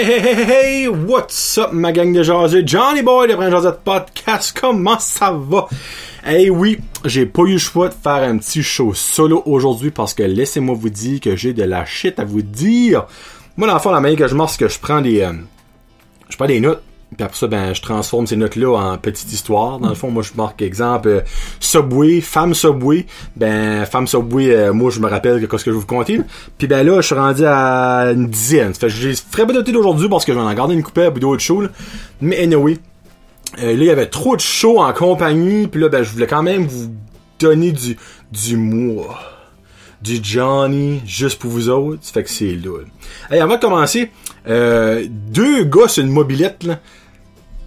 Hey, hey, hey, hey, what's up, ma gang de jaseux? Johnny Boy de Prince Josette Podcast, comment ça va? Hey, oui, j'ai pas eu le choix de faire un petit show solo aujourd'hui parce que laissez-moi vous dire que j'ai de la shit à vous dire. Moi, dans le fond, la manière que je marche, que je prends des, euh, je prends des notes, puis après ça, ben, je transforme ces notes-là en petites histoires. Dans le fond, moi, je marque exemple euh, Subway, femme Subway. Ben, femme Subway, euh, moi, je me rappelle que ce que je vous compter. Puis ben là, je suis rendu à une dizaine. Fait j'ai très bien noté d'aujourd'hui parce que j'en ai gardé une coupée ou d'autres shows. Mais anyway, euh, là, il y avait trop de shows en compagnie. Puis là, ben, je voulais quand même vous donner du, du moi. Du Johnny, juste pour vous autres. Fait que c'est là. Hey, avant de commencer, deux gars sur une mobilette, là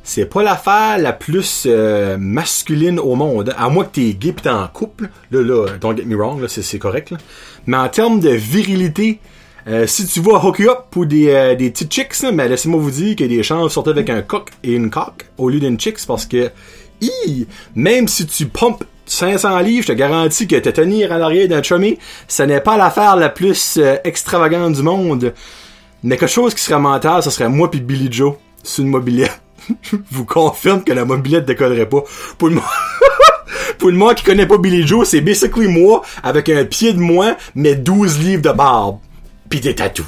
c'est pas l'affaire la plus euh, masculine au monde. À moins que t'es gay pis t'es en couple. Là, là, don't get me wrong, là, c'est, correct. Là. Mais en termes de virilité, euh, si tu vas hook up pour des, euh, des petites chicks, mais ben, laissez-moi vous dire que des chances sortent avec un coq et une coque au lieu d'une chicks parce que hi, même si tu pompes 500 livres, je te garantis que te tenir à l'arrière d'un chummy, ce n'est pas l'affaire la plus extravagante du monde. Mais quelque chose qui serait mental, ce serait moi puis Billy Joe sur une mobilière je vous confirme que la mobilette décollerait pas. Pour le, pour le monde qui connaît pas Billy Joe, c'est basically moi avec un pied de moins, mais 12 livres de barbe. Pis des tatous.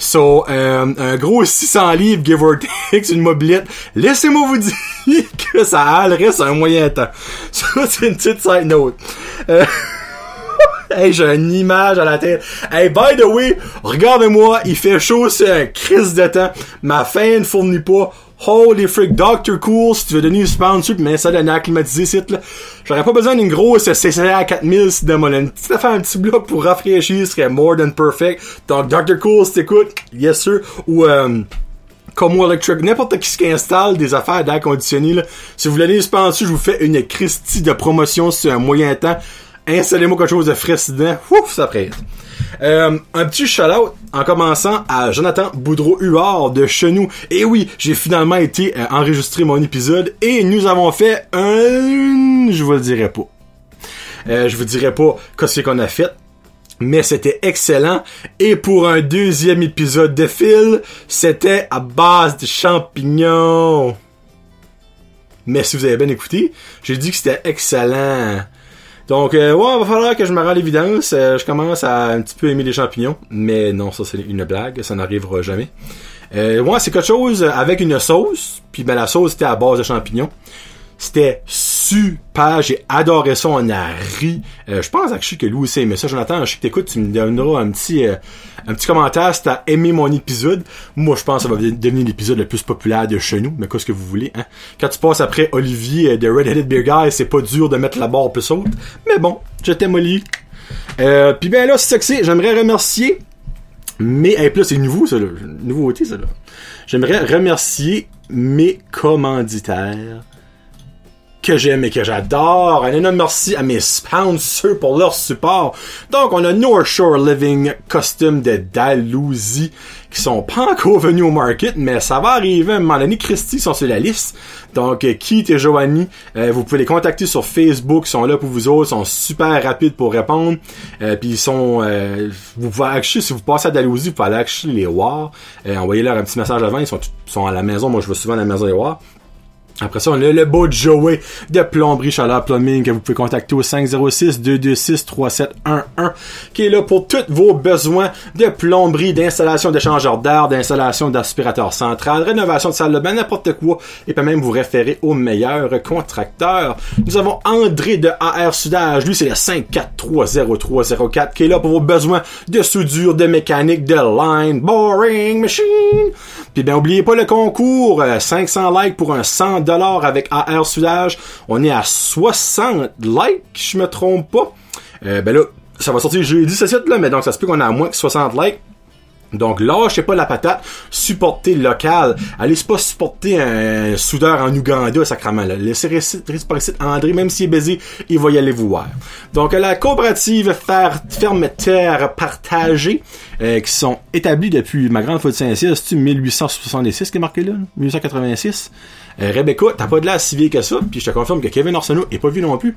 So, euh, un gros 600 livres, give or take, une mobilette. Laissez-moi vous dire que ça allerait sur un moyen temps. Ça, c'est une petite side note. Euh, hey, j'ai une image à la tête. Hey, by the way, regardez-moi, il fait chaud, c'est un crise de temps. Ma fin ne fournit pas. Holy frick, Dr. Cool, si tu veux donner une sponsor pis ça dans un climatisé site, là. J'aurais pas besoin d'une grosse CCA 4000 si mon une petite affaire, un petit bloc pour rafraîchir serait more than perfect. Donc, Dr. Cool, si t'écoutes, yes sir. Ou, euh, Como Electric, n'importe qui qui installe des affaires d'air conditionné, là. Si vous voulez une sponsor, je vous fais une Christie de promotion sur un moyen temps. Installez-moi quelque chose de frais dedans. Ouf, ça prête. Euh, un petit shout-out en commençant à Jonathan Boudreau-Huard de Chenou. Et oui, j'ai finalement été euh, enregistré mon épisode et nous avons fait un... Je vous le dirai pas. Euh, je vous dirai pas qu'est-ce qu'on a fait. Mais c'était excellent. Et pour un deuxième épisode de fil, c'était à base de champignons. Mais si vous avez bien écouté, j'ai dit que c'était excellent. Donc, euh, ouais, va falloir que je me rende l'évidence. Euh, je commence à un petit peu aimer les champignons. Mais non, ça c'est une blague. Ça n'arrivera jamais. Euh, ouais, c'est quelque chose avec une sauce. Puis ben la sauce était à base de champignons. C'était super. J'ai adoré ça. On a ri. Euh, je pense que lui aussi mais ça. Jonathan, je sais que t'écoutes, tu me donneras un petit, euh, un petit commentaire si t'as aimé mon épisode. Moi, je pense que ça va devenir l'épisode le plus populaire de chez nous. Mais qu'est-ce que vous voulez, hein? Quand tu passes après Olivier euh, de Red Headed Beer Guy, c'est pas dur de mettre la barre plus haute. Mais bon, je t'aime, Olivier. Puis ben là, c'est ça que c'est. J'aimerais remercier mais, et puis là, c'est nouveau, ça, là. Nouveauté, ça, là. J'aimerais remercier mes commanditaires que j'aime et que j'adore. Un énorme merci à mes sponsors pour leur support. Donc, on a North Shore Living Custom de Dalhousie qui sont pas encore venus au market, mais ça va arriver à un moment donné. Christy sont sur la liste. Donc, euh, Keith et Joanie, euh, vous pouvez les contacter sur Facebook. Ils sont là pour vous autres. Ils sont super rapides pour répondre. Euh, Puis ils sont... Euh, vous pouvez acheter, si vous passez à Dalhousie, vous pouvez aller acheter les voir. Envoyez-leur un petit message avant. Ils sont, sont à la maison. Moi, je vais souvent à la maison les voir. Après ça, on a le beau Joey de Plomberie Chaleur Plumbing que vous pouvez contacter au 506-226-3711 qui est là pour tous vos besoins de plomberie, d'installation d'échangeur d'air, d'installation d'aspirateur central, rénovation de salle de bain, n'importe quoi et peut même vous référer au meilleur contracteur. Nous avons André de AR Sudage, lui c'est le 5430304 qui est là pour vos besoins de soudure, de mécanique, de line, boring, machine. Puis ben oubliez pas le concours, 500 euh, likes pour un 100 avec AR Soudage. On est à 60 likes, je me trompe pas. Euh, ben là, ça va sortir jeudi ce site là, mais donc ça se peut qu'on a moins que 60 likes. Donc lâchez pas la patate, supportez local. Allez pas supporter un soudeur en Ouganda, sacrament. Là. Laissez réciprocité André, même s'il est baisé, il va y aller vous voir. Donc la coopérative Ferme Terre Partagée, euh, qui sont établis depuis ma grande faute de Saint-Cyr, c'est 1866 qui est marqué là, 1886. Euh, Rebecca, t'as pas de l'air si vieille que ça, puis je te confirme que Kevin Arsenault est pas vu non plus.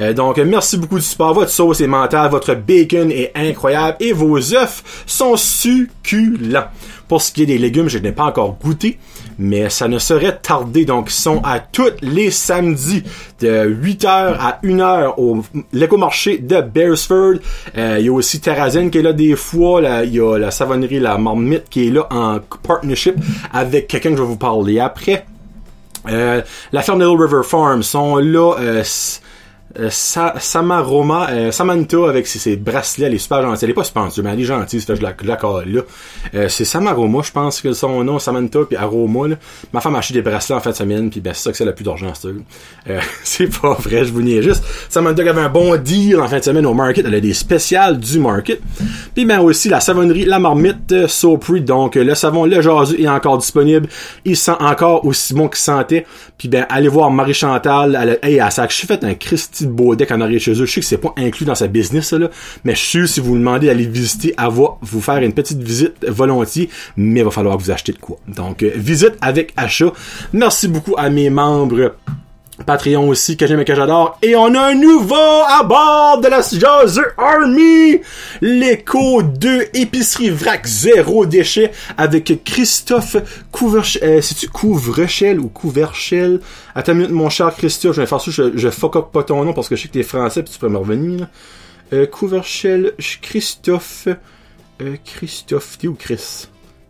Euh, donc, merci beaucoup du support. Votre sauce est mentale, votre bacon est incroyable et vos œufs sont super succulent. Pour ce qui est des légumes, je n'ai pas encore goûté, mais ça ne serait tardé. Donc, ils sont à tous les samedis de 8h à 1h au l'écomarché de Beresford. Euh, il y a aussi Terrazen qui est là des fois. Il y a la savonnerie La Marmite qui est là en partnership avec quelqu'un que je vais vous parler après. Euh, la ferme de Little River Farm sont là euh, euh, Samaroma, euh, Samantha avec ses, bracelets, elle est super gentille. Elle est pas sponsor, mais elle est gentille, je la, la là. Euh, c'est Samaroma, je pense que son nom, Samantha puis Aroma, là. Ma femme a acheté des bracelets en fin de semaine, puis ben c'est ça que c'est la plus d'argent, c'est euh, C'est pas vrai, je vous niais juste. Samantha avait un bon deal en fin de semaine au market, elle a des spéciales du market. Puis ben aussi la savonnerie, la marmite euh, Sopri, donc le savon, le jasu est encore disponible. Il sent encore aussi bon qu'il sentait. Puis ben allez voir Marie Chantal, elle a, hey, elle s'est fait un Christy de beau deck en arrière chez eux. Je sais que c'est pas inclus dans sa business, là, mais je suis sûr si vous demandez d'aller visiter, à vous faire une petite visite volontiers, mais il va falloir vous achetez de quoi. Donc, euh, visite avec achat. Merci beaucoup à mes membres Patreon aussi, que j'aime et que j'adore. Et on a un nouveau à bord de la Jazz Army! L'écho 2 épicerie vrac zéro déchet avec Christophe Couverchel. Euh, C'est-tu Couvrechel ou Couverchel? Attends une minute, mon cher Christophe, je vais faire ça, je, je fuck up pas ton nom parce que je sais que t'es français puis tu peux me revenir. Euh, Couverchel, Christophe, euh, Christophe, t'es où Chris?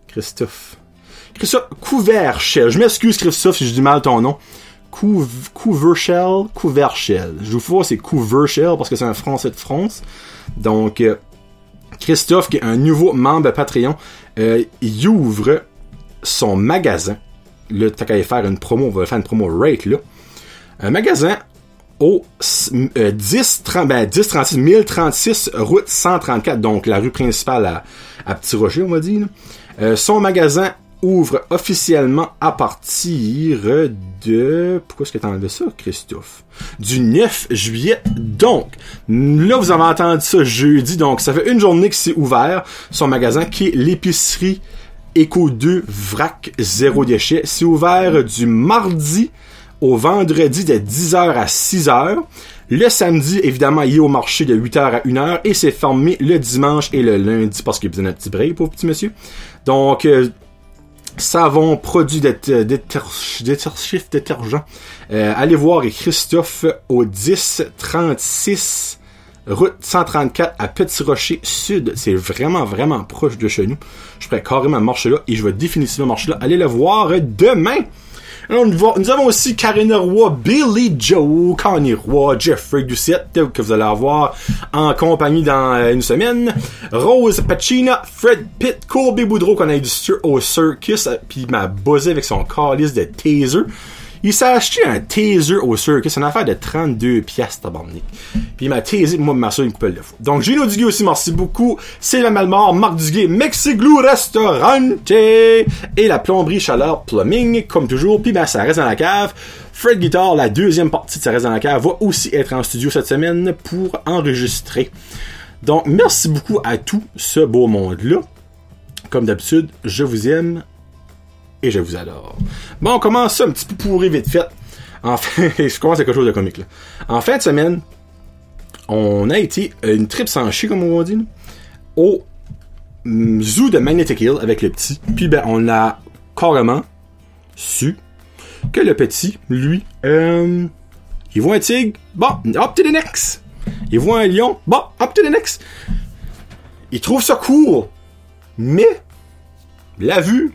Christophe. Christophe Couverchel. Je m'excuse Christophe si je dis mal ton nom. Couverchel, Couverchel. Je vous vois, c'est Couverchel parce que c'est un Français de France. Donc, euh, Christophe, qui est un nouveau membre Patreon, euh, il ouvre son magasin. Là, t'as qu'à faire une promo, on va faire une promo rate, là. Un magasin au euh, 10, 30, ben, 10 36 1036 route 134, donc la rue principale à, à Petit Rocher, on va dire. Euh, son magasin ouvre officiellement à partir de... Pourquoi est-ce que t'as enlevé ça, Christophe? Du 9 juillet. Donc, là, vous avez entendu ça jeudi. Donc, ça fait une journée que c'est ouvert, son magasin, qui est l'épicerie Eco 2 Vrac Zéro Déchet. C'est ouvert du mardi au vendredi de 10h à 6h. Le samedi, évidemment, il est au marché de 8h à 1h et c'est fermé le dimanche et le lundi parce qu'il a besoin d'un petit break, pauvre petit monsieur. Donc, euh, savon, produit détergif, détergent. Euh, allez voir Christophe au 1036 route 134 à Petit Rocher Sud. C'est vraiment, vraiment proche de chez nous. Je ferai carrément marcher là et je vais définitivement marcher là. Allez le voir demain. Nous avons aussi Karina Roy, Billy Joe, Connie Roy, Jeffrey Doucette, que vous allez avoir en compagnie dans euh, une semaine. Rose Pacina, Fred Pitt, Colby Boudreau qu'on a du au Circus, euh, puis il m'a buzzé avec son calice de taser. Il s'est acheté un taser au circus, une affaire de 32 pièces tabarnak. Puis il m'a taser, moi, ma soeur, une couple de fois. Donc, Gino Duguay aussi, merci beaucoup. C'est la Malmort, Marc Duguay, Mexiglou Restaurante et la plomberie chaleur plumbing, comme toujours. Puis ben, ça reste dans la cave. Fred Guitar, la deuxième partie de Ça reste dans la cave, va aussi être en studio cette semaine pour enregistrer. Donc, merci beaucoup à tout ce beau monde-là. Comme d'habitude, je vous aime et je vous adore. Bon, on commence ça un petit peu pourri vite fait. En fait, je commence quelque chose de comique là. En fin de semaine, on a été une trip sans chier, comme on dit, au zoo de Magnetic Hill avec le petit. Puis ben, on a carrément su que le petit, lui, euh, il voit un tigre, bon, up to the next. Il voit un lion, bon, up to the next. Il trouve ça cool, mais la vue,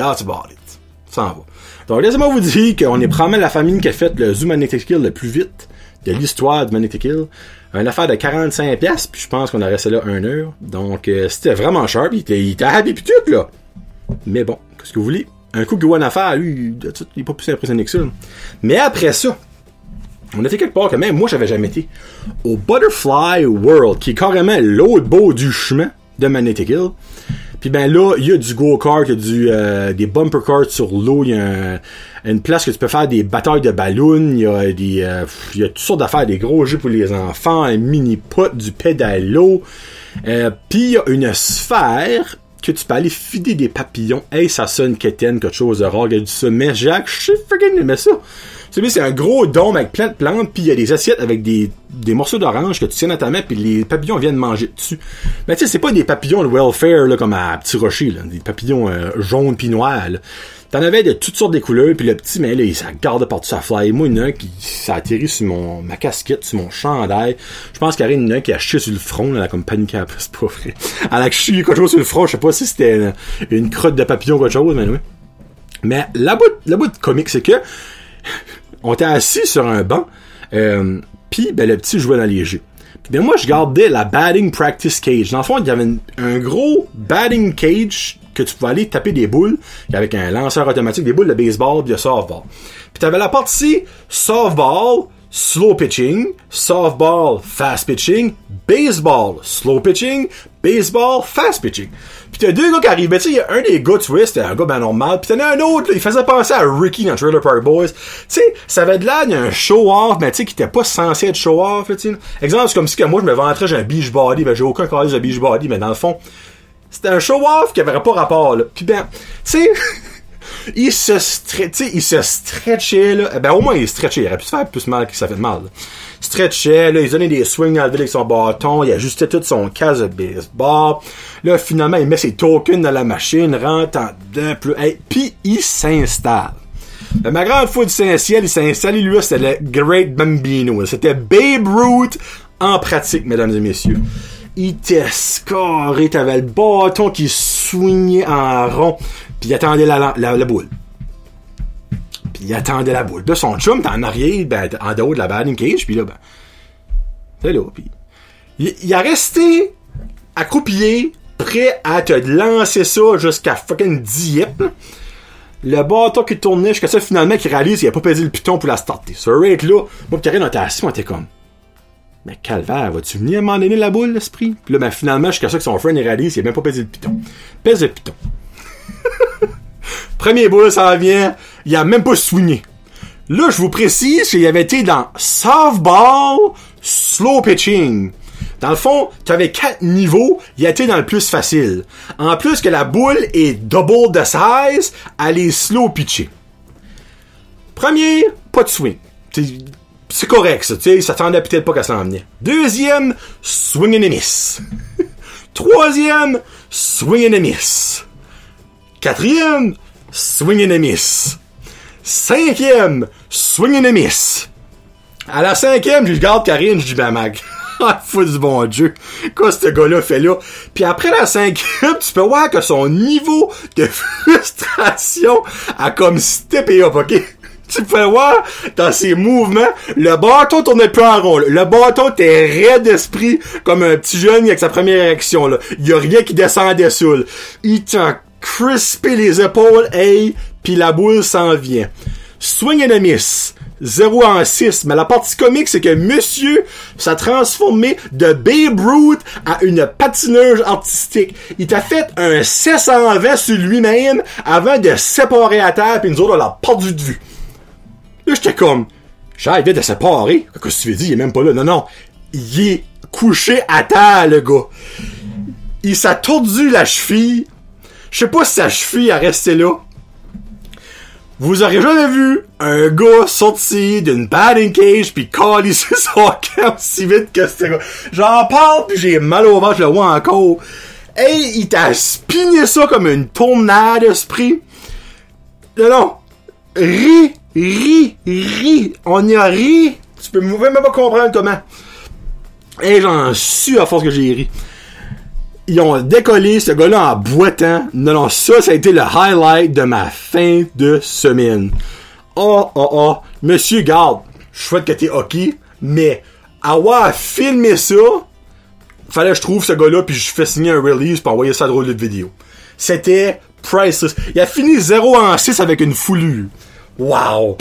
About it. Ça en va. Donc, laissez-moi vous dire qu'on est probablement la famille qui a fait le Zoo Magnetic Hill le plus vite de l'histoire de Magnetic Hill. Une affaire de 45 pièces, puis je pense qu'on a resté là un heure. Donc, euh, c'était vraiment sharp. Il était, il était happy pis là. Mais bon, qu'est-ce que vous voulez? Un coup que voit une affaire, lui, il est pas plus impressionné que ça. Mais après ça, on a fait quelque part que même moi, j'avais jamais été au Butterfly World, qui est carrément l'autre beau du chemin de Magnetic Hill. Puis ben là, il y a du go-kart, il y a du, euh, des bumper carts sur l'eau, il y a une place que tu peux faire des batailles de ballons, il y a des, euh, y a toutes sortes d'affaires, des gros jeux pour les enfants, un mini-pot, du pédalo. Euh, Puis il y a une sphère que tu peux aller fider des papillons. Hey, ça sonne quétaine, quelque chose de rare, y a du sommet. Jacques, je sais freaking mais ça. Celui c'est un gros dôme avec plein de plantes, puis il y a des assiettes avec des, des morceaux d'orange que tu tiens dans ta main, puis les papillons viennent manger dessus. Mais tu sais, c'est pas des papillons de welfare là, comme à Petit Rocher, là, des papillons euh, jaunes puis noirs. là. T'en avais de toutes sortes de couleurs, puis le petit, mais là, il s'en garde par-dessus sa fly. Moi, il y en a un qui s'est atterri sur mon, ma casquette, sur mon chandail. Je pense qu'il y a une un qui a chié sur le front, là, comme paniqué après, c'est pas vrai. Elle a chié quelque chose sur le front, je sais pas si c'était une, crotte de papillon ou quelque chose, mais oui. Mais la bout, la bout comique, c'est que, on était assis sur un banc, euh, puis ben, le petit jouait dans les jeux. Ben moi, je gardais la batting practice cage. Dans le fond, il y avait un gros batting cage que tu pouvais aller taper des boules avec un lanceur automatique, des boules de baseball puis de softball. Puis t'avais la partie softball, slow pitching, softball, fast pitching, baseball, slow pitching, baseball, fast pitching. Puis t'as deux gars qui arrivaient, tu sais, un des gars, tu un gars ben normal, puis t'en as un autre, là, il faisait penser à Ricky dans Trailer Park Boys. Tu sais, ça avait de l'air d'un show-off, mais tu sais, qui était pas censé être show-off. Exemple, c'est comme si que moi, je me vantrais, j'ai un beach body, ben j'ai aucun calice de beach body, mais dans le fond, c'était un show-off qui avait pas rapport, là. Puis ben, tu sais, il se sais, il se stretchait, là. Eh Ben, au moins, il stretchait. Il aurait pu se faire plus mal que ça fait mal, là. Stretchait, là, il donnait des swings dans le vide avec son bâton, il ajustait tout son casque de baseball. Là, finalement, il met ses tokens dans la machine, rentre en dedans, hey, puis il s'installe. Ben, ma grande foi du Saint-Ciel, il s'est installé, lui, c'était le Great Bambino. C'était Babe Ruth en pratique, mesdames et messieurs. Il était scoré, t'avais le bâton qui swingait en rond, puis il attendait la, la, boule. Puis il attendait la boule. Là, son chum, t'es en arrière, ben, en dehors de la batting cage, puis là, ben, c'est là, puis il, a resté accroupillé, prêt à te lancer ça jusqu'à fucking 10 yep. Le bâton qui tournait jusqu'à ça, finalement, qui réalise qu'il a pas pesé le piton pour la starter. Ce rate là, moi, Karine, on était assis, on était comme, mais calvaire, vas-tu venir m'en donner la boule, l'esprit? Puis là, ben, finalement, jusqu'à ça que son friend réalise, il a même pas pesé le piton. Pèse le piton. Premier boule, ça vient, il a même pas swingé. Là, je vous précise qu'il avait été dans softball, slow pitching. Dans le fond, tu avais quatre niveaux, il a été dans le plus facile. En plus que la boule est double de size, elle est slow pitchée. Premier, pas de swing. C'est- correct, ça, tu s'attendait peut-être pas qu'elle s'en venait. Deuxième, swing and miss. Troisième, swing and miss. Quatrième, swing and a miss. Cinquième, swing and a miss. À la cinquième, je regarde Karine, je dis, ben, mag. Ah, fou du bon Dieu. Quoi, ce gars-là fait là? Puis après la cinquième, tu peux voir que son niveau de frustration a comme steppé up, ok? Tu peux voir dans ses mouvements, le bâton tournait plus en rond. Le bâton était raide d'esprit comme un petit jeune avec sa première réaction. Là. Il y a rien qui descendait sous. Il t'a crispé les épaules, hey, puis la boule s'en vient. Swing and a miss. 0 en 6. Mais la partie comique, c'est que monsieur s'est transformé de Babe Ruth à une patineuse artistique. Il t'a fait un 720 sur lui-même avant de séparer à terre, puis nous autres, on l'a perdu de vue. Là, j'étais comme, vite de séparer. Qu'est-ce que tu veux dire? Il est même pas là. Non, non. Il est couché à terre, le gars. Il s'est tordu la cheville. Je sais pas si sa cheville a resté là. Vous aurez jamais vu un gars sorti d'une batting cage pis calisser son camp si vite que gars. J'en parle pis j'ai mal au ventre, je le vois encore. Hey, il t'a spinné ça comme une tournade d'esprit. Non, non. Ri, ri, ri. On y a ri. Tu peux même pas comprendre comment. Et j'en suis à force que j'ai ri ils ont décollé ce gars-là en boitant. Non, non, ça, ça a été le highlight de ma fin de semaine. Oh, oh, oh. Monsieur, garde, je souhaite que t'es hockey, mais avoir filmé ça, fallait que je trouve ce gars-là, puis je fais signer un release pour envoyer ça à drôle de vidéo. C'était priceless. Il a fini 0 en 6 avec une foulure. Wow!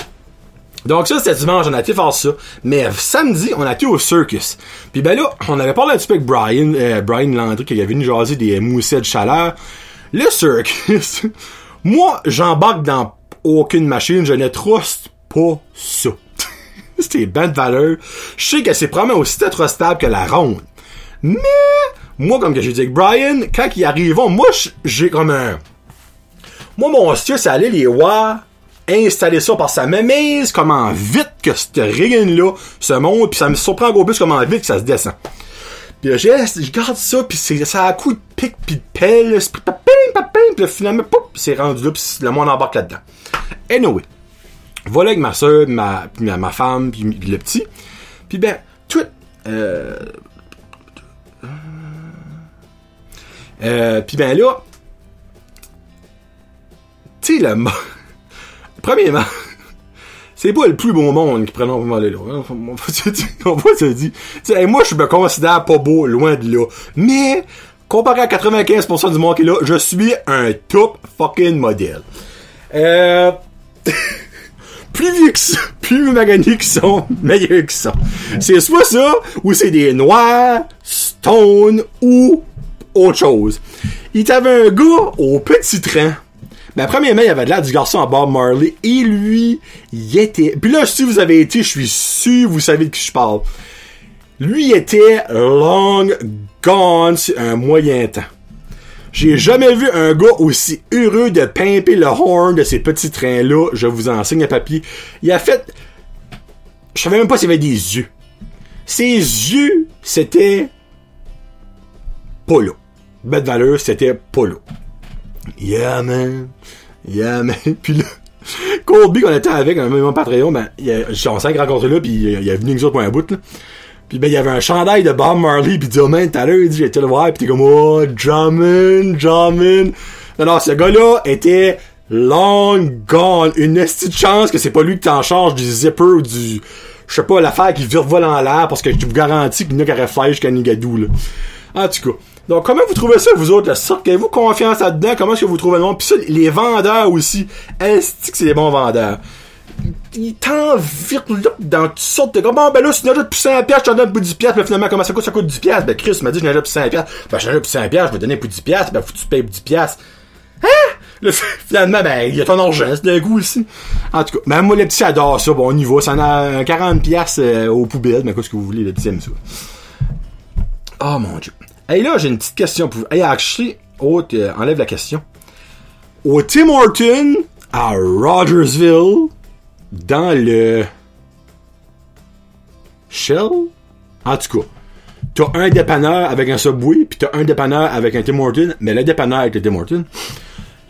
Donc ça, c'était dimanche, on a été faire ça. Mais samedi, on a été au circus. Puis ben là, on avait parlé un petit peu avec Brian, euh, Brian Landry, qui est venu jaser des moussets de chaleur. Le circus, moi, j'embarque dans aucune machine, je ne truste pas ça. C'était ben de valeur. Je sais que c'est probablement aussi stable que la ronde. Mais, moi, comme que j'ai dit avec Brian, quand ils arrivent, moi, j'ai comme un... Moi, mon style, c'est aller les voir installer ça parce que ça comment vite que cette rigging-là se monte, puis ça me surprend encore plus comment vite que ça se descend. Puis là, je, garde ça, puis c'est ça a un coup de pic puis de pelle, puis paping, paping, puis finalement, poup, c'est rendu là, puis le monde embarque là-dedans. Anyway, voilà avec ma soeur, ma, ma, ma femme, puis le petit. Puis ben, tout, euh, euh, puis ben là, tu sais, le... Premièrement, c'est pas le plus bon monde qui prend aller là. Hein. On va se dire. Moi, je me considère pas beau, loin de là. Mais, comparé à 95% du monde qui est là, je suis un top fucking modèle. Euh... plus vieux que ça, plus maganés qu'ils sont, meilleurs qu'ils sont. C'est soit ça, ou c'est des noirs, stone, ou autre chose. Il t'avait un gars au petit train mais premièrement, il avait l'air du garçon à Bob Marley. Et lui, il était... Puis là, si vous avez été, je suis sûr, vous savez de qui je parle. Lui était long gone sur un moyen temps. J'ai jamais vu un gars aussi heureux de pimper le horn de ces petits trains-là. Je vous enseigne un papier. Il a fait... Je savais même pas s'il avait des yeux. Ses yeux, c'était... Là. Bête valeur, c'était là. Yeah, man. Yeah, man. Puis là, Colby, qu'on était avec, un même Patreon, ben, on s'est rencontré là, puis il est venu nous autres pour un bout, là. Puis ben, il y avait un chandail de Bob Marley, puis il dit, oh man, tout à il dit, j'étais le voir, puis t'es comme, oh, Drummond, Drummond. Non, non, ce gars-là était long gone. Une petite chance que c'est pas lui qui t'en charge du zipper ou du, je sais pas, l'affaire qui vole en l'air, parce que je vous garantis qu'il n'y a qu'à réfléchir jusqu'à Nigadou, là. En tout cas. Donc, comment vous trouvez ça, vous autres, là? Avez-vous confiance là-dedans? Comment est-ce que vous trouvez le monde? Puis ça, les vendeurs aussi. Est-ce que c'est des bons vendeurs? Ils t'envirent dans toutes sortes de... Bon, ben là, si tu n'achètes plus 5 piastres, je t'en donne pour 10 piastres. Mais finalement, comment ça coûte? Ça coûte 10 piastres. Ben, Chris m'a dit, je n'achète plus 5 piastres. Ben, je n'achète plus 5 piastres, je vais donner pour 10 piastres. Ben, faut que tu payes pour 10 piastres. Hein? Là, finalement, ben, il y a ton argent, c'est d'un coup aussi. En tout cas, même moi, les petits adorent ça. Bon, on y va. Ça en a 40 piastres euh, aux poubelles. Mais qu'est-ce que vous voulez, les petits aiment. Oh, mon Dieu. Hey là, j'ai une petite question pour vous. Hey, actually, autre, euh, enlève la question. Au Tim Horton, à Rogersville, dans le Shell, en tout cas, t'as un dépanneur avec un Subway, puis t'as un dépanneur avec un Tim Horton, mais le dépanneur avec le Tim Horton,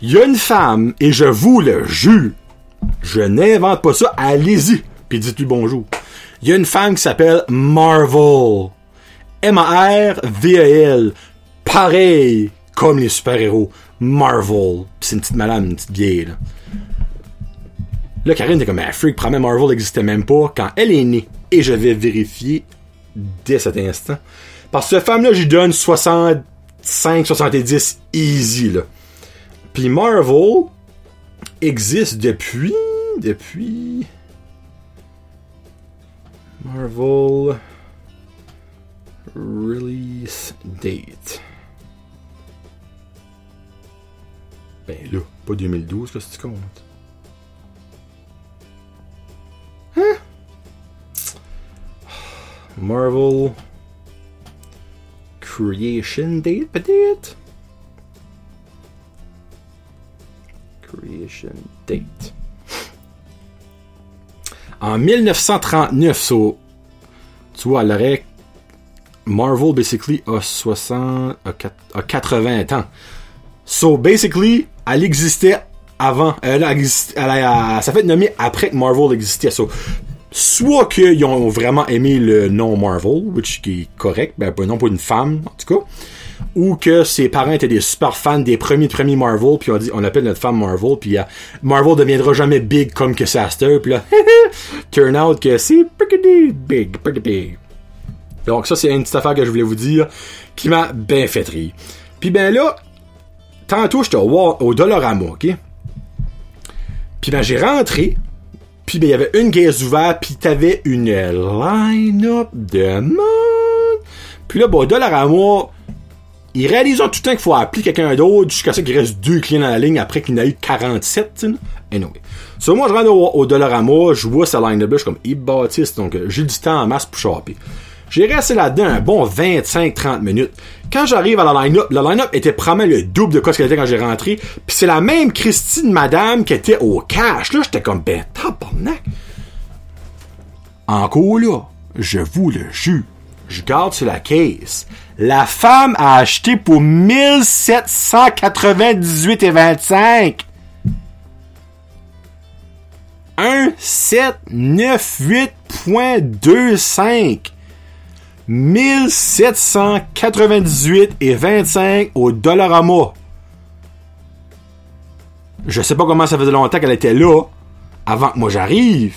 il y a une femme, et je vous le jure, je n'invente pas ça, allez-y, puis dites-lui bonjour. Il y a une femme qui s'appelle Marvel. M-A-R-V-E-L. Pareil comme les super-héros. Marvel. c'est une petite malade, une petite vieille, là. Là, Karine est comme, ah, freak, Marvel n'existait même pas quand elle est née. Et je vais vérifier dès cet instant. Parce que cette femme-là, j'y donne 65, 70 easy, là. Puis Marvel existe depuis, depuis, Marvel, Release date. Ben là, pas 2012, là, si tu comptes. Hein? Marvel Creation date, peut-être? Creation date. En 1939, so, tu vois, elle aurait Marvel, basically, a 60, a 80 ans. So, basically, elle existait avant. Elle, a, elle, ça fait nommé après que Marvel existait. So, soit qu'ils ont vraiment aimé le nom Marvel, which qui est correct, ben, non pas une femme, en tout cas, ou que ses parents étaient des super fans des premiers premiers Marvel, puis on dit, on appelle notre femme Marvel, puis uh, Marvel deviendra jamais big comme que Saster, puis là, turn out que c'est pretty big, pretty big. Donc ça, c'est une petite affaire que je voulais vous dire qui m'a bien fait rire. Puis ben là, tantôt, j'étais au, au Dollarama, OK? Puis ben, j'ai rentré, puis ben, il y avait une caisse ouverte, puis t'avais une line-up de monde. Puis là, bon, au Dollarama, ils réalisent tout le temps qu'il faut appeler quelqu'un d'autre jusqu'à ce qu'il reste deux clients dans la ligne après qu'il y en a eu 47, tu. Anyway. So, moi, je rentre au, au Dollarama, je vois sa line-up, je suis comme, il donc euh, j'ai du temps en masse pour choper. J'ai resté là-dedans un bon 25-30 minutes. Quand j'arrive à la line-up, la line-up était probablement le double de quoi ce qu'elle était quand j'ai rentré. Puis c'est la même Christine Madame qui était au cash. Là, j'étais comme, ben, tabarnak. Encore là, je vous le jure, je garde sur la caisse. La femme a acheté pour 1798,25. 1798.25. 1798 et 25 au Dollarama. Je sais pas comment ça faisait longtemps qu'elle était là, avant que moi j'arrive.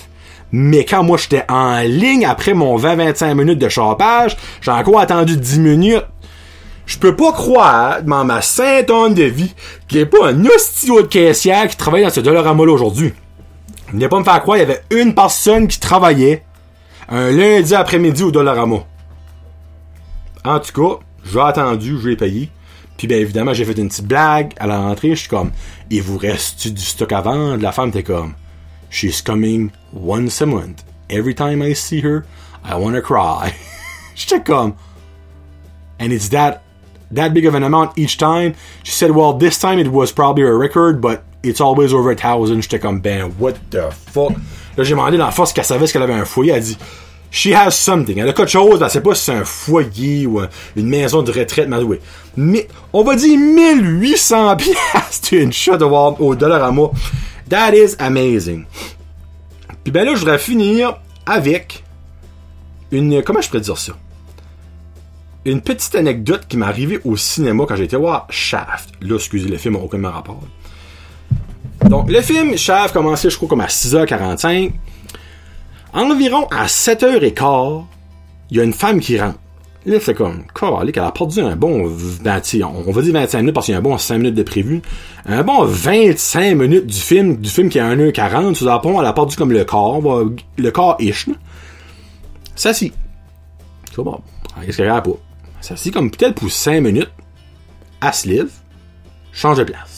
Mais quand moi j'étais en ligne après mon 20-25 minutes de chapage, j'ai encore attendu 10 minutes. Je peux pas croire, dans ma sainte tonne de vie, qu'il n'y ait pas un hostio de caissière qui travaille dans ce Dollarama là aujourd'hui. Venez pas me faire croire, il y avait une personne qui travaillait un lundi après-midi au Dollarama. En tout cas, j'ai attendu, je l'ai payé. Puis bien évidemment, j'ai fait une petite blague à la rentrée. Je suis comme, il vous reste du stock à vendre? La femme était comme, she's coming once a month. Every time I see her, I wanna cry. J'étais comme, and it's that that big of an amount each time. She said, well, this time it was probably a record, but it's always over a thousand. J'étais comme, ben, what the fuck? Là, j'ai demandé dans la force qu'elle savait qu'elle avait un foyer. Elle dit, She has something. Elle a quelque chose, elle sait pas si c'est un foyer ou une maison de retraite, mais oui. Mais, on va dire 1800 piastres une shot au dollar à moi. That is amazing. Puis ben là, je voudrais finir avec une, comment je pourrais dire ça? Une petite anecdote qui m'est arrivée au cinéma quand j'étais voir Shaft. Là, excusez, le film n'a aucun rapport. Donc, le film Shaft commençait, je crois, comme à 6h45. Environ à 7h15, il y a une femme qui rentre. Là, c'est comme, qu'elle a perdu un bon, ben, on va dire 25 minutes parce qu'il y a un bon 5 minutes de prévu. Un bon 25 minutes du film, du film qui a 1h40, sous pont, elle a perdu comme le corps, le corps ish, Ça si. C'est bon. Qu'est-ce qu'elle a pas? Ça comme peut-être pour 5 minutes. Elle se lève, change de place.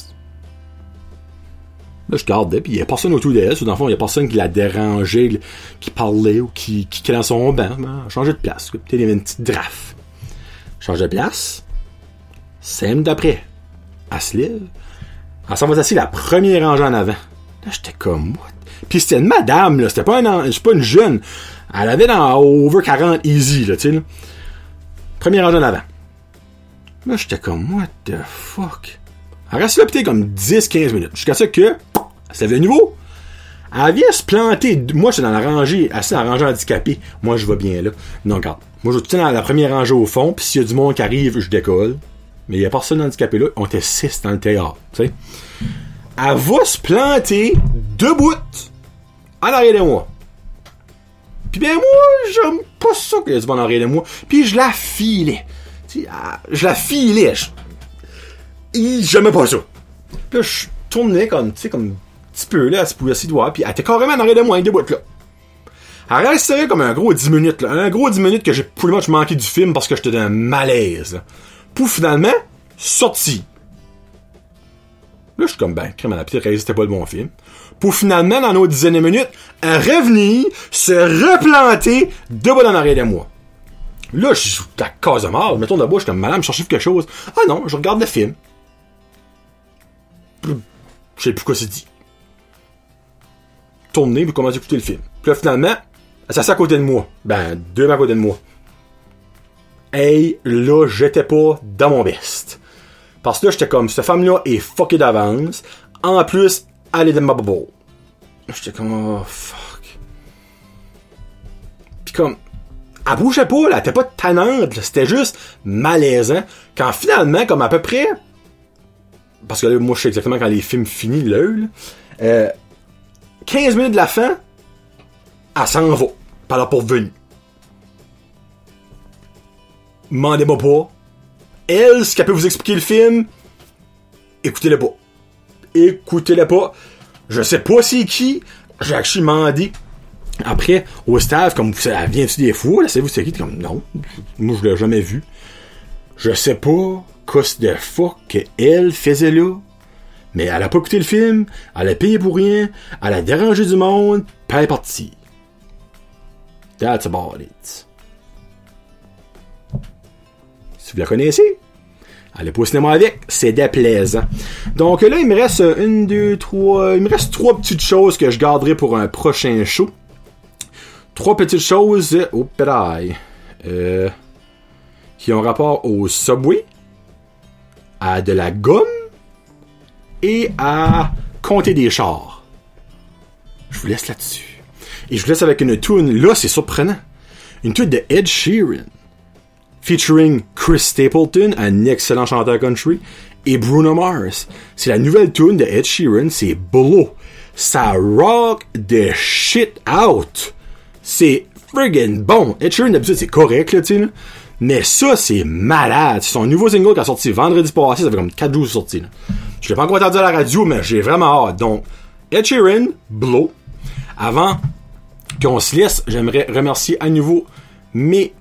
Là, je gardais, puis il n'y a personne autour d'elle. Dans le fond, il n'y a personne qui la dérangeait, qui parlait ou qui, qui, dans son banc. Ben, changeait de place. Il y avait une petite draft. Change de place. Cinq d'après. Elle se lève. Elle s'en va assis la première rangée en avant. Là, j'étais comme, what? Puis c'était une madame, là. C'était pas, un, pas une jeune. Elle avait dans over 40 easy, là, tu sais. Première rangée en avant. Là, j'étais comme, what the fuck? Elle reste là peut-être comme 10-15 minutes. Jusqu'à ça que c'est le nouveau. Elle vient se planter. Moi, je suis dans la rangée, assez dans la rangée handicapée. Moi, je vais bien là. Non, regarde. Moi, je suis dans la première rangée au fond, puis s'il y a du monde qui arrive, je décolle. Mais il n'y a personne handicapé là. On était 6 dans le théâtre. Tu sais. Elle va se planter debout à l'arrière de moi. Puis ben moi, j'aime pas ça qu'il y a du en arrière de moi. Puis je la filais. Je la filais. J'aimais pas ça. Puis là, je tournais comme, tu sais, comme petit peu, là, elle se pouvait s'y doigts, puis elle était carrément en arrière de moi, debout, là. Elle restait comme un gros 10 minutes, là. Un gros 10 minutes que j'ai pretty much manqué du film parce que j'étais dans un malaise, là. Pour finalement, sorti. Là, je suis comme, ben, crème à la petite, c'était pas le bon film. Pour finalement, dans nos dizaines de minutes, revenir, se replanter, debout en arrière de moi. Là, je suis la case de mort. Mettons de bouche, je suis comme, madame, je cherche quelque chose. Ah non, je regarde le film. Je sais plus quoi c'est dit tourner, puis commencer à écouter le film. Puis là, finalement, elle s'assied à côté de moi. Ben, deux à côté de moi. Hey, là, j'étais pas dans mon best. Parce que là, j'étais comme, cette femme-là est fuckée d'avance. En plus, elle est de ma bubble. J'étais comme, oh, fuck. Puis comme, elle bougeait pas, là, elle était pas tannante, c'était juste malaisant. Quand finalement, comme à peu près, parce que là, moi, je sais exactement quand les films finissent, là, euh, 15 minutes de la fin, elle s'en va. Par là pour venir. Mandez-moi pas. Elle, ce qu'elle peut vous expliquer le film, écoutez-le pas. Écoutez-le pas. Je sais pas c'est qui. J'ai actually demandé après au staff, comme elle vient-tu des fous, là, c'est vous c'est qui? Comme non. Moi je l'ai jamais vu. Je sais pas qu'est-ce de fuck qu'elle faisait là. Mais elle a pas écouté le film, elle a payé pour rien, elle a dérangé du monde, puis elle est partie. That's about it. Si vous la connaissez, allez pas au cinéma avec, c'est déplaisant. Donc là, il me reste une, deux, trois, il me reste trois petites choses que je garderai pour un prochain show. Trois petites choses, oh pédale, euh, qui ont rapport au Subway, à de la gomme et à compter des chars. Je vous laisse là-dessus. Et je vous laisse avec une tune, là c'est surprenant. Une tune de Ed Sheeran. Featuring Chris Stapleton, un excellent chanteur country, et Bruno Mars. C'est la nouvelle tune de Ed Sheeran, c'est Blow. Ça rock the shit out. C'est friggin' bon. Ed Sheeran d'habitude c'est correct là, tu sais. Mais ça, c'est malade. C'est son nouveau single qui a sorti vendredi passé. Ça fait comme 4 jours sorti. Là. Je l'ai pas encore entendu à la radio, mais j'ai vraiment hâte. Donc, Ed Sheeran, Blow. Avant qu'on se laisse, j'aimerais remercier à nouveau mes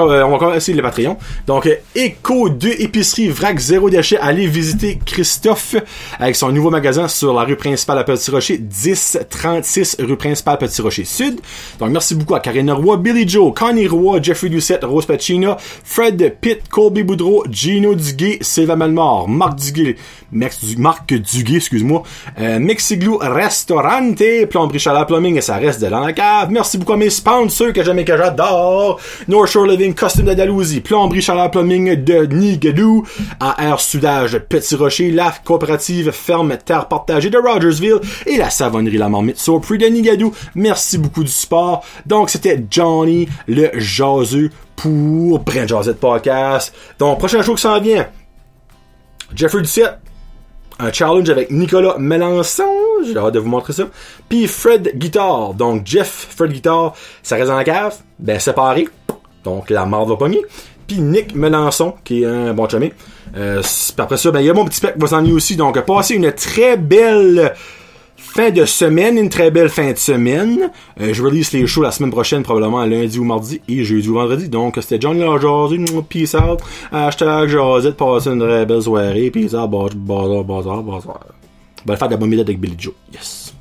on va commencer le Patreon. Donc, Echo 2 Épicerie Vrac Zéro Déchet. Allez visiter Christophe avec son nouveau magasin sur la rue principale à Petit Rocher, 1036 rue principale Petit Rocher Sud. Donc, merci beaucoup à Karina Roy, Billy Joe, Connie Roy, Jeffrey Doucette, Rose Pacino, Fred Pitt, Colby Boudreau, Gino Duguay, Sylvain Malmort, Marc Duguay, Marc Duguay, excuse-moi, euh, Mexiglou Restaurante, Plomberie Chaleur Plumbing et ça reste de dans la cave. Merci beaucoup à mes sponsors que jamais que j'adore. North Shore Living, Costume d'Andalousie, Plomberie Chaleur Plumbing de Nigadou, AR Soudage Petit Rocher, la coopérative Ferme Terre Partagée de Rogersville et la savonnerie La Marmite Prix de Nigadou. Merci beaucoup du support. Donc, c'était Johnny, le jaseux pour Brand Jazette Podcast. Donc, prochain show qui s'en vient. Jeffrey Ducette, un challenge avec Nicolas Melançon. J'ai hâte de vous montrer ça. Puis Fred Guitar. Donc Jeff, Fred Guitar, ça reste dans la cave. Ben séparé. Donc la marde va pogner. Puis Nick Melançon, qui est un bon chumé. Euh, après ça, ben il y a mon petit spec qui va s'en aussi. Donc passez une très belle fin de semaine, une très belle fin de semaine. Euh, je release les shows la semaine prochaine, probablement lundi ou mardi et jeudi ou vendredi. Donc, c'était Johnny Lajazzi, peace out. Hashtag Jazette, passez une très belle soirée. Peace out, bazar, bazar, bazar. Bonne fête de la bonne avec Billy Joe. Yes.